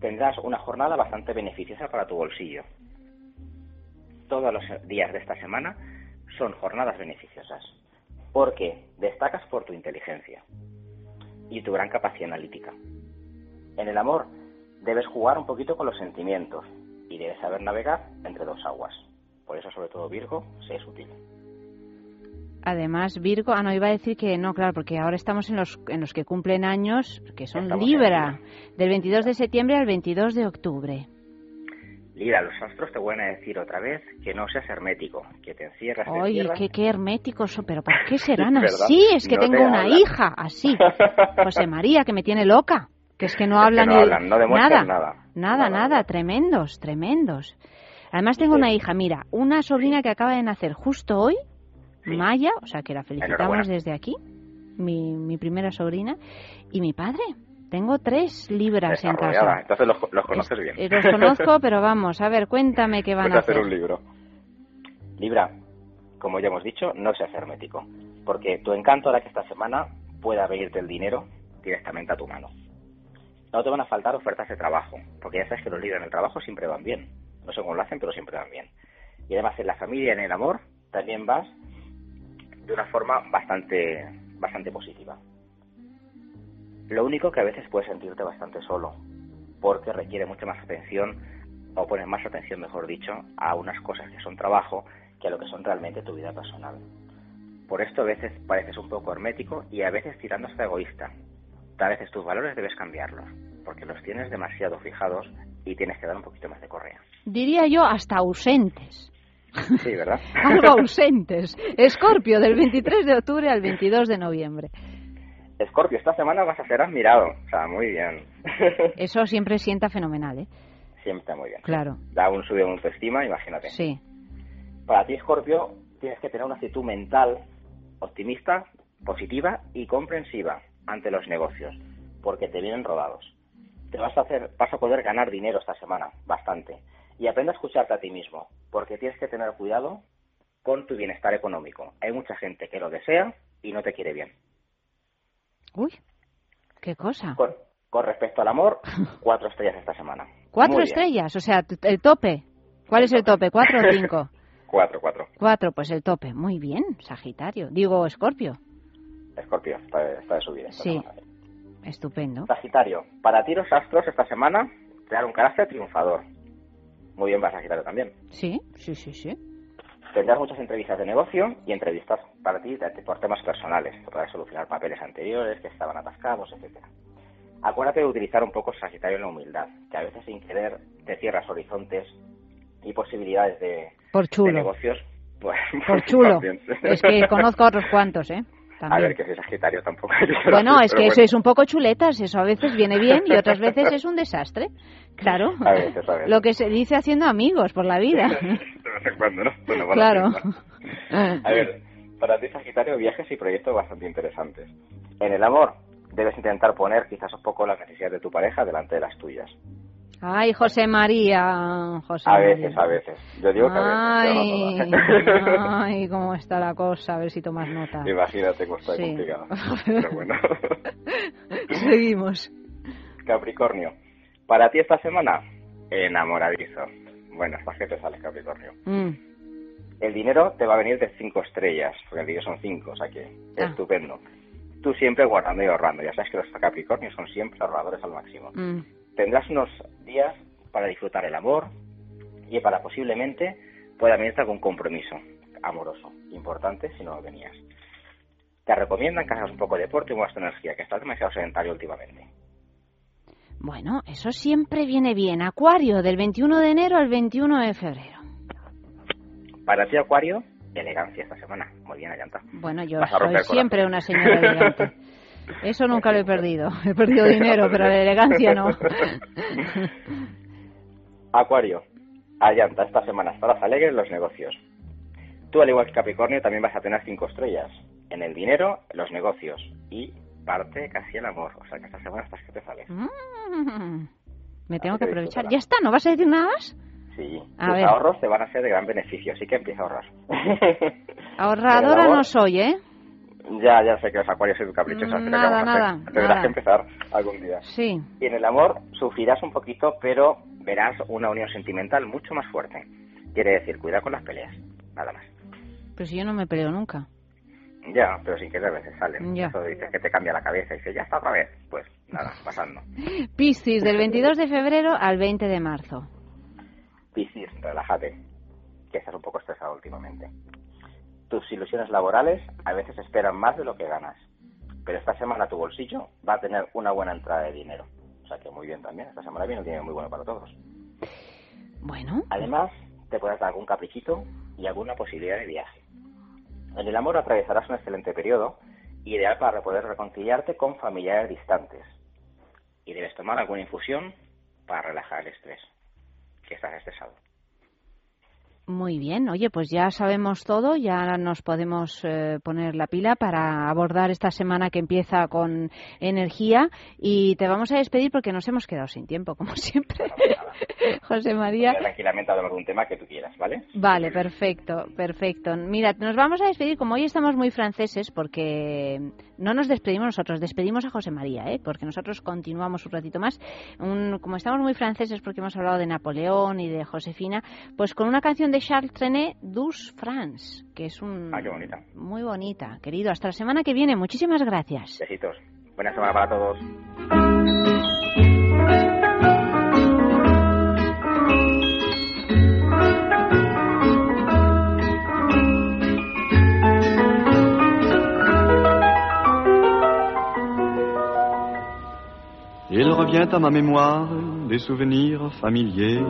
Tendrás una jornada bastante beneficiosa para tu bolsillo. Todos los días de esta semana son jornadas beneficiosas, porque destacas por tu inteligencia y tu gran capacidad analítica. En el amor debes jugar un poquito con los sentimientos y debes saber navegar entre dos aguas. Por eso, sobre todo, Virgo, sé sutil. Además, Virgo, ah, no, iba a decir que no, claro, porque ahora estamos en los, en los que cumplen años, que son Estamos Libra, del 22 de septiembre al 22 de octubre. Libra, los astros te van a decir otra vez que no seas hermético, que te encierras, te Oye, encierras. qué, qué herméticos pero ¿por qué (laughs) serán así? Es que No tengo te una hablan. hija así, (laughs) José María, que me tiene loca, que es que no Es que hablan no hablan, no nada, nada. nada, Nada, nada, tremendos, tremendos. Además tengo Sí. una hija, mira, una sobrina que acaba de nacer justo hoy, Sí. Maya, o sea que la felicitamos desde aquí, mi, mi primera sobrina, y mi padre. Tengo tres libras en casa. Entonces los, los conoces bien. Los conozco, (laughs) pero vamos, a ver, cuéntame qué van a hacer hacer. un libro. Libra, como ya hemos dicho, no seas hermético, porque tu encanto hará que esta semana pueda venirte el dinero directamente a tu mano. No te van a faltar ofertas de trabajo, porque ya sabes que los libros en el trabajo siempre van bien. No sé cómo lo hacen, pero siempre van bien. Y además en la familia en el amor también vas de una forma bastante, bastante positiva. Lo único que a veces puedes sentirte bastante solo, porque requiere mucha más atención, o pones más atención, mejor dicho, a unas cosas que son trabajo que a lo que son realmente tu vida personal. Por esto a veces pareces un poco hermético y a veces tirando hasta egoísta. A veces tus valores debes cambiarlos, porque los tienes demasiado fijados y tienes que dar un poquito más de correa. Diría yo hasta ausentes. Sí, ¿verdad? (laughs) Algo ausentes. Escorpio, del 23 de octubre al 22 de noviembre. Escorpio, esta semana vas a ser admirado. O sea, muy bien. (laughs) Eso siempre sienta fenomenal, ¿eh? Siempre muy bien. Claro, Da un sube un estima, imagínate. sí. Para ti, Escorpio, tienes que tener una actitud mental optimista, positiva y comprensiva ante los negocios, porque te vienen rodados. Te vas a hacer, vas a poder ganar dinero esta semana, bastante. Y aprende a escucharte a ti mismo, porque tienes que tener cuidado con tu bienestar económico. Hay mucha gente que lo desea y no te quiere bien. Uy, qué cosa. Con, con respecto al amor, (laughs) cuatro estrellas esta semana. Cuatro Muy bien. estrellas, o sea, el tope. ¿Cuál es el tope? ¿Cuatro o cinco? (laughs) Cuatro, cuatro. Cuatro, pues el tope. Muy bien, Sagitario. Digo, Escorpio. Escorpio, está, está de subida. Sí. Estupendo. Sagitario, para ti los astros esta semana dan un carácter triunfador. Muy bien para Sagitario también. Sí, sí, sí, sí. Tendrás muchas entrevistas de negocio y entrevistas para ti por temas personales, para solucionar papeles anteriores que estaban atascados, etcétera. Acuérdate de utilizar un poco Sagitario en la humildad, que a veces sin querer te cierras horizontes y posibilidades de, Por de chulo. negocios. Pues, (laughs) Por chulo. también. Es que (laughs) conozco a otros cuantos, ¿eh? A ver, que soy Sagitario tampoco. (laughs) Bueno, es que bueno. es un poco chuletas, eso a veces viene bien y otras veces es un desastre. Claro. A veces, a veces. Lo que se dice haciendo amigos por la vida. (laughs) de vez en cuando, ¿no? Bueno, Claro. A ver, (laughs) para ti, Sagitario, viajes y proyectos bastante interesantes. En el amor, debes intentar poner quizás un poco las necesidades de tu pareja delante de las tuyas. Ay, José María, José A María. veces, a veces. Yo digo que a Ay, veces, no todas. ay, cómo está la cosa, a ver si tomas nota. Imagínate cómo está Sí. complicado. (laughs) Pero bueno. Seguimos. Capricornio, para ti esta semana, enamoradizo. Bueno, hasta que te sales, Capricornio. Mm, El dinero te va a venir de cinco estrellas, porque el dinero son cinco, o sea que Ah. estupendo. Tú siempre guardando y ahorrando. Ya sabes que los Capricornios son siempre ahorradores al máximo. mm. Tendrás unos días para disfrutar el amor y para posiblemente pueda venirte algún compromiso amoroso, importante si no lo tenías. Te recomiendan que hagas un poco de deporte y muevas tu energía, que estás demasiado sedentario últimamente. Bueno, eso siempre viene bien. Acuario, del 21 de enero al 21 de febrero. Para ti, Acuario, elegancia esta semana. Muy bien, Ayanta. Bueno, yo soy siempre una señora elegante. (laughs) Eso nunca lo he perdido. (laughs) He perdido dinero, pero la elegancia no. (laughs) Acuario, Ayanta, esta semana estarás alegre en los negocios. Tú, al igual que Capricornio, también vas a tener cinco estrellas. En el dinero, en los negocios y parte casi el amor. O sea que esta semana estás que te sales. Mm, me tengo Así que aprovechar. ¿Ya está? ¿No vas a decir nada más? Sí, A tus ver. ahorros te van a ser de gran beneficio, así que empieza a ahorrar. Ahorradora (laughs) no soy, ¿eh? Ya, ya sé que los acuarios son final, ¿qué Nada, vamos a hacer? nada, Tendrás nada. que empezar algún día. Sí. Y en el amor sufrirás un poquito, pero verás una unión sentimental mucho más fuerte. Quiere decir, cuidado con las peleas, nada más. Pero si yo no me peleo nunca. Ya, pero sin querer a veces salen. Ya. Eso dices que te cambia la cabeza y dices, ya está otra vez. Pues nada, pasando. (laughs) Piscis, del 22 de febrero al 20 de marzo. Piscis, relájate, que estás un poco estresado últimamente. Tus ilusiones laborales a veces esperan más de lo que ganas, pero esta semana tu bolsillo va a tener una buena entrada de dinero. O sea que muy bien también, esta semana viene un dinero muy bueno para todos. Bueno, Además, te puedes dar algún caprichito y alguna posibilidad de viaje. En el amor atravesarás un excelente periodo, ideal para poder reconciliarte con familiares distantes. Y debes tomar alguna infusión para relajar el estrés, que estás estresado. Muy bien. Oye, pues ya sabemos todo, ya nos podemos eh, poner la pila para abordar esta semana que empieza con energía y te vamos a despedir porque nos hemos quedado sin tiempo, como (laughs) siempre. José María. Tranquilamente hablar de un tema que tú quieras, ¿vale? Vale, perfecto, perfecto. Mira, nos vamos a despedir, como hoy estamos muy franceses, porque no nos despedimos nosotros, despedimos a José María, ¿eh? porque nosotros continuamos un ratito más. Un- como estamos muy franceses, porque hemos hablado de Napoleón y de Josefina, pues con una canción de Charles Trenet, Douce France, que es un... Ah, qué bonita. Muy bonita, querido. Hasta la semana que viene. Muchísimas gracias. Besitos. Buena semana para todos. Il revient à ma mémoire des souvenirs familiers.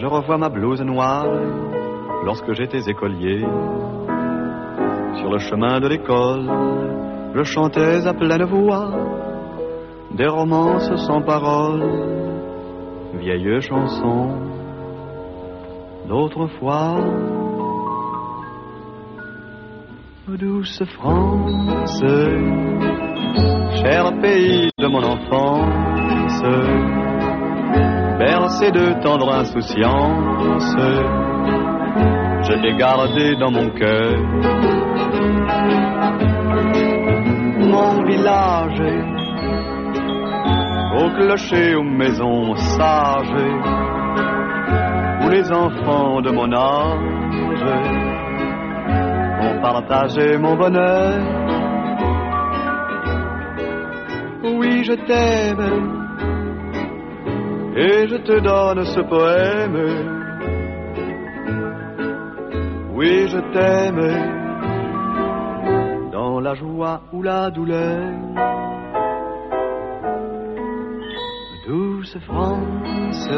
Je revois ma blouse noire lorsque j'étais écolier. Sur le chemin de l'école, je chantais à pleine voix des romances sans paroles, vieilles chansons d'autrefois. Douce France, cher pays de mon enfance, bercé de tendre insouciance, je t'ai gardé dans mon cœur. Mon village, au clocher, aux maisons sages, où les enfants de mon âge ont partagé mon bonheur. Oui, je t'aime et je te donne ce poème. Oui, je t'aime dans la joie ou la douleur. Douce France,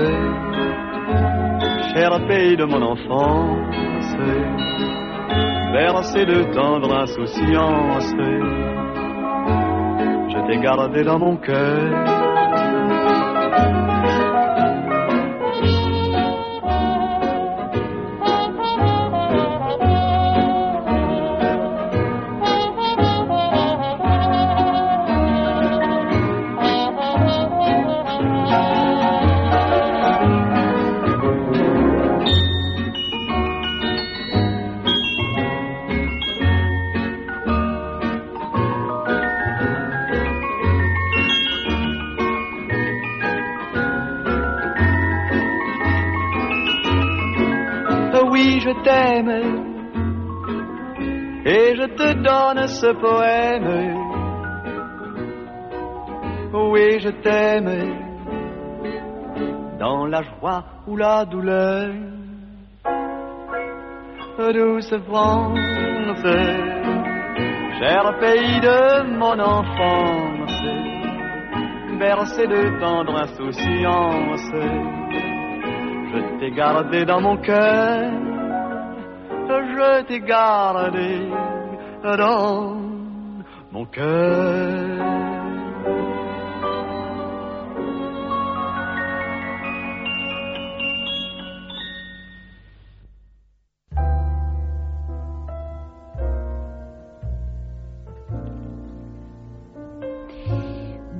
cher pays de mon enfance, bercé de tendre insouciance je t'ai gardé dans mon cœur. Je t'aime et je te donne ce poème. Oui, je t'aime dans la joie ou la douleur. Douce France, cher pays de mon enfance, bercé de tendre insouciance, je t'ai gardé dans mon cœur, je t'ai gardé dans mon cœur.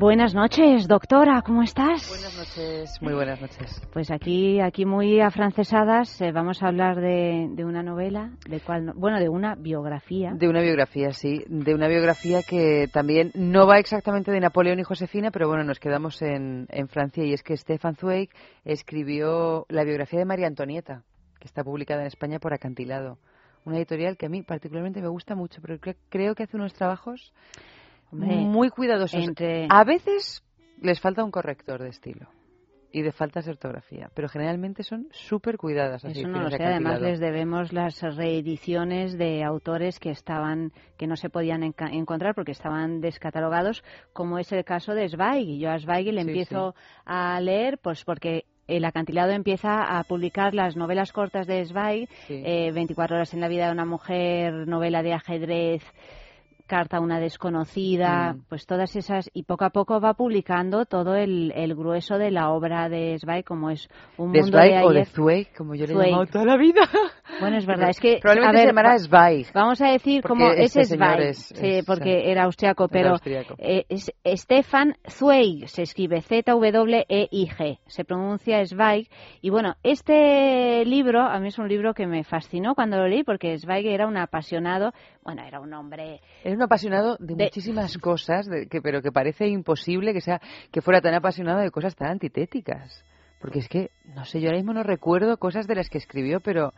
Buenas noches, doctora, ¿cómo estás? Buenas noches, muy buenas noches. Pues aquí, aquí muy afrancesadas, eh, vamos a hablar de, de, una novela, de cuál, no, bueno, de una biografía. De una biografía, sí, de una biografía que también no va exactamente de Napoleón y Josefina, pero bueno, nos quedamos en, en Francia y es que Stefan Zweig escribió la biografía de María Antonieta, que está publicada en España por Acantilado. Una editorial que a mí particularmente me gusta mucho, pero creo que hace unos trabajos muy cuidadosos. A veces les falta un corrector de estilo y de faltas de ortografía, pero generalmente son súper cuidadas. Eso no lo sé, además les debemos las reediciones de autores que estaban que no se podían encontrar porque estaban descatalogados, como es el caso de Zweig. Y yo a Zweig le empiezo a leer pues porque el acantilado empieza a publicar las novelas cortas de Zweig, 24 eh, horas en la vida de una mujer, novela de ajedrez, carta a una desconocida, mm. pues todas esas, y poco a poco va publicando todo el, el grueso de la obra de Zweig, como es un ¿De mundo de o de Zweig, como yo le he llamado toda la vida. Bueno, es verdad, es que... Probablemente se llamará Zweig. Vamos a decir como es este Zweig, sí, porque era austriaco, pero eh, es Stefan Zweig, se escribe Z-W-E-I-G, se pronuncia Zweig, y bueno, este libro, a mí es un libro que me fascinó cuando lo leí, porque Zweig era un apasionado, bueno, era un hombre era un apasionado de, muchísimas cosas, que, pero que parece imposible que sea que fuera tan apasionado de cosas tan antitéticas. Porque es que, no sé, yo ahora mismo no recuerdo cosas de las que escribió, pero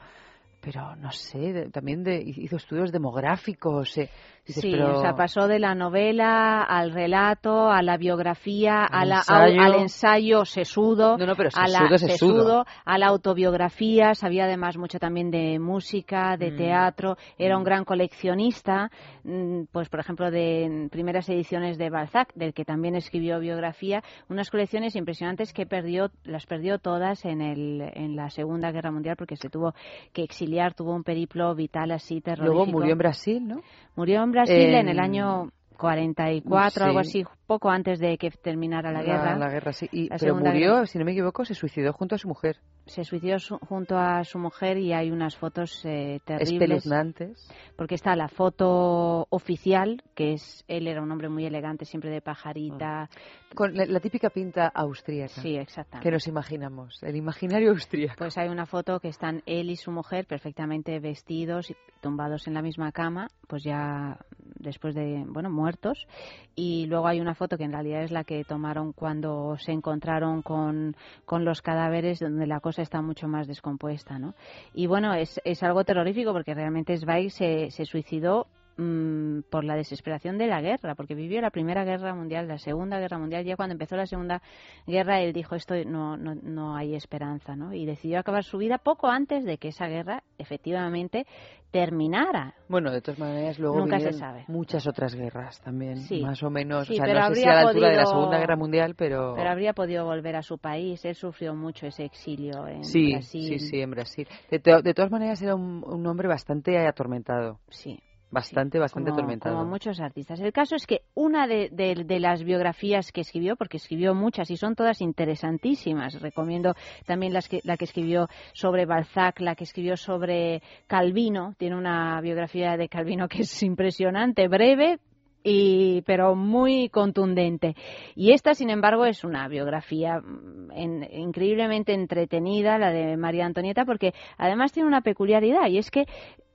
pero no sé, también de, hizo estudios demográficos. Eh, sí, o sea, pasó de la novela al relato, a la biografía, al ensayo sesudo, a la sesudo. a la autobiografía, sabía además mucho también de música, de mm. teatro, era un mm. gran coleccionista, mm, pues por ejemplo de primeras ediciones de Balzac, del que también escribió biografía, unas colecciones impresionantes que perdió, las perdió todas en, el, en la Segunda Guerra Mundial porque se tuvo que exiliar tuvo un periplo vital así terrorífico. Luego murió en Brasil, ¿no? Murió en Brasil en el año 44, algo así, poco antes de que terminara la, guerra. La guerra, sí. pero murió, si no me equivoco, se suicidó junto a su mujer. Se suicidó junto a su mujer y hay unas fotos eh, terribles. Espeluznantes. Porque está la foto oficial, que es él era un hombre muy elegante, siempre de pajarita. Mm. Con la, típica pinta austríaca. Sí, exactamente. Que nos imaginamos, el imaginario austríaco. Pues hay una foto que están él y su mujer perfectamente vestidos y tumbados en la misma cama, pues ya después de, bueno, muertos. Y luego hay una foto que en realidad es la que tomaron cuando se encontraron con, con los cadáveres, donde la cosa está mucho más descompuesta, ¿no? Y bueno, es, es algo terrorífico porque realmente Zweig se, se suicidó Mm, por la desesperación de la guerra, porque vivió la Primera Guerra Mundial, la Segunda Guerra Mundial. Ya cuando empezó la Segunda Guerra, él dijo esto no, no, no hay esperanza, ¿no? Y decidió acabar su vida poco antes de que esa guerra efectivamente terminara. Bueno, de todas maneras, luego Nunca se sabe. muchas otras guerras también, más o menos. o sea, no sé si a la altura de la Segunda Guerra Mundial, pero... Pero habría podido volver a su país. Él sufrió mucho ese exilio en sí, Brasil. Sí, sí, en Brasil. De, de todas maneras, era un, un hombre bastante atormentado. Sí. Bastante, bastante como, atormentado. Como muchos artistas. El caso es que una de, de, las biografías que escribió, porque escribió muchas y son todas interesantísimas, recomiendo también las que, la que escribió sobre Balzac, la que escribió sobre Calvino, tiene una biografía de Calvino que es impresionante, breve, y, pero muy contundente. Y esta, sin embargo, es una biografía mm, increíblemente entretenida, la de María Antonieta, porque además tiene una peculiaridad y es que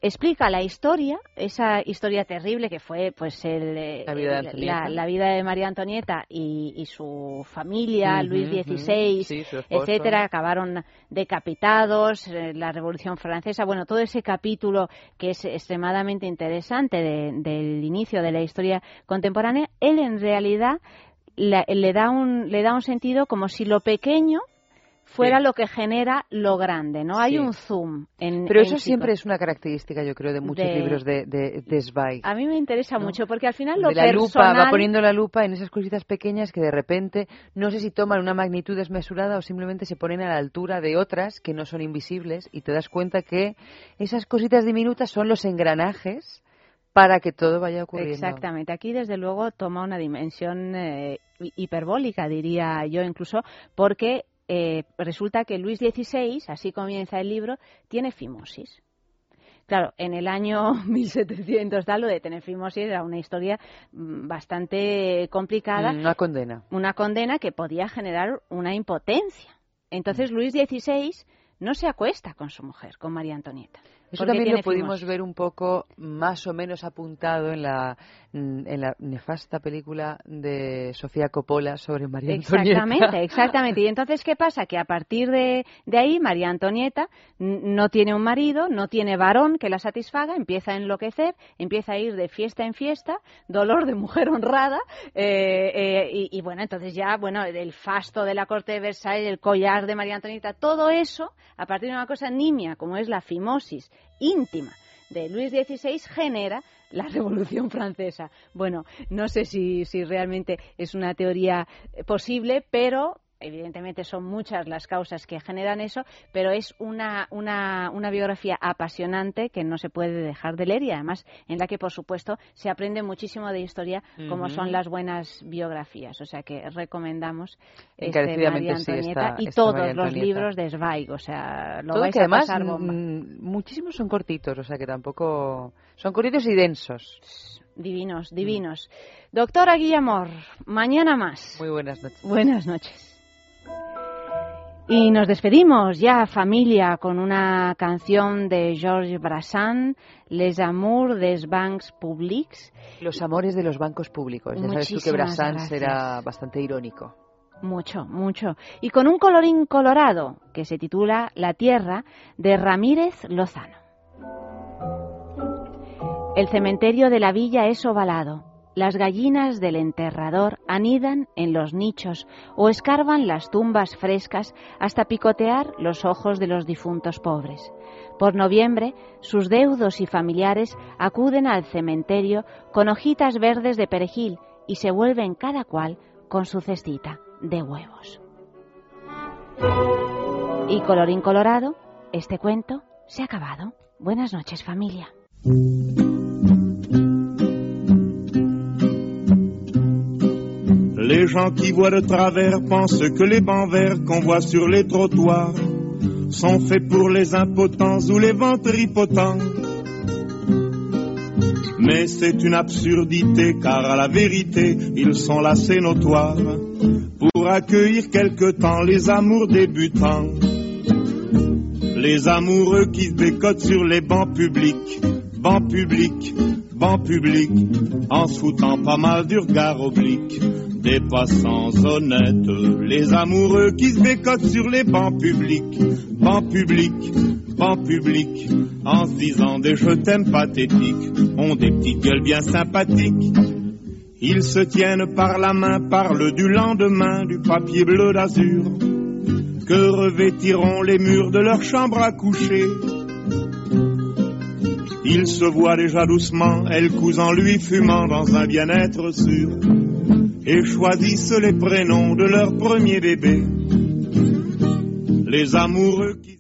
explica la historia, esa historia terrible que fue pues el, eh, la, vida de, la, vida de María Antonieta y, su familia, Luis XVI, etcétera, acabaron decapitados, eh, la Revolución Francesa, bueno, todo ese capítulo que es extremadamente interesante del inicio de la historia contemporánea, él en realidad le, da un, le da un sentido como si lo pequeño fuera lo que genera lo grande, ¿no? Hay un zoom en Pero eso siempre es una característica, yo creo, de muchos libros de, de, Zweig. A mí me interesa mucho porque al final lo de la lupa, va poniendo la lupa en esas cositas pequeñas que de repente no sé si toman una magnitud desmesurada o simplemente se ponen a la altura de otras que no son invisibles y te das cuenta que esas cositas diminutas son los engranajes para que todo vaya ocurriendo. Exactamente. Aquí, desde luego, toma una dimensión eh, hiperbólica, diría yo, incluso, porque eh, resulta que Luis XVI, así comienza el libro, tiene fimosis. Claro, en el año (laughs) 1700 tal, lo de tener fimosis era una historia mm, bastante complicada. Una condena. Una condena que podía generar una impotencia. Entonces Luis XVI no se acuesta con su mujer, con María Antonieta. Eso también lo pudimos ver un poco más o menos apuntado en la, en la nefasta película de Sofía Coppola sobre María Antonieta. Exactamente, (laughs) exactamente. Y entonces, ¿qué pasa? Que a partir de, de ahí, María Antonieta no tiene un marido, no tiene varón que la satisfaga, empieza a enloquecer, empieza a ir de fiesta en fiesta, dolor de mujer honrada, eh, eh, y, y, bueno, entonces ya, bueno, el fasto de la corte de Versailles, el collar de María Antonieta, todo eso, a partir de una cosa nimia como es la fimosis íntima de Luis XVI genera la (laughs) Revolución Francesa. Bueno, no sé si, si realmente es una teoría posible, pero evidentemente son muchas las causas que generan eso, pero es una, una, una, biografía apasionante que no se puede dejar de leer y además en la que, por supuesto, se aprende muchísimo de historia, como son las buenas biografías. O sea que recomendamos este María Antonieta y todos los libros de Zweig. O sea, lo vais que a además, pasar bomba. Muchísimos son cortitos, o sea que tampoco. Son cortitos y densos. Divinos, divinos. Doctora Guillamor, mañana más. Muy buenas noches. Buenas noches. Y nos despedimos ya, familia, con una canción de Georges Brassens, Les Amours des Bancs Publics. Los amores de los bancos públicos. Ya sabes tú que Brassens era bastante irónico. Mucho, mucho. Y con un colorín colorado que se titula La Tierra de Ramírez Lozano. El cementerio de la villa es ovalado. Las gallinas del enterrador anidan en los nichos o escarban las tumbas frescas hasta picotear los ojos de los difuntos pobres. Por noviembre, sus deudos y familiares acuden al cementerio con hojitas verdes de perejil y se vuelven cada cual con su cestita de huevos. Y colorín colorado, este cuento se ha acabado. Buenas noches familia. Les gens qui voient de travers pensent que les bancs verts qu'on voit sur les trottoirs sont faits pour les impotents ou les ventripotents. Mais c'est une absurdité car à la vérité ils sont là c'est notoire pour accueillir quelque temps les amours débutants. Les amoureux qui se décotent sur les bancs publics, bancs publics, bancs publics, en se foutant pas mal du regard oblique des passants honnêtes, les amoureux qui se bécotent sur les bancs publics, bancs publics, bancs publics, en se disant des je t'aime pathétiques, ont des petites gueules bien sympathiques. Ils se tiennent par la main, parlent du lendemain, du papier bleu d'azur, que revêtiront les murs de leur chambre à coucher? Ils se voient déjà doucement, elle cousant lui fumant dans un bien-être sûr et choisissent les prénoms de leur premier bébé. Les amoureux qui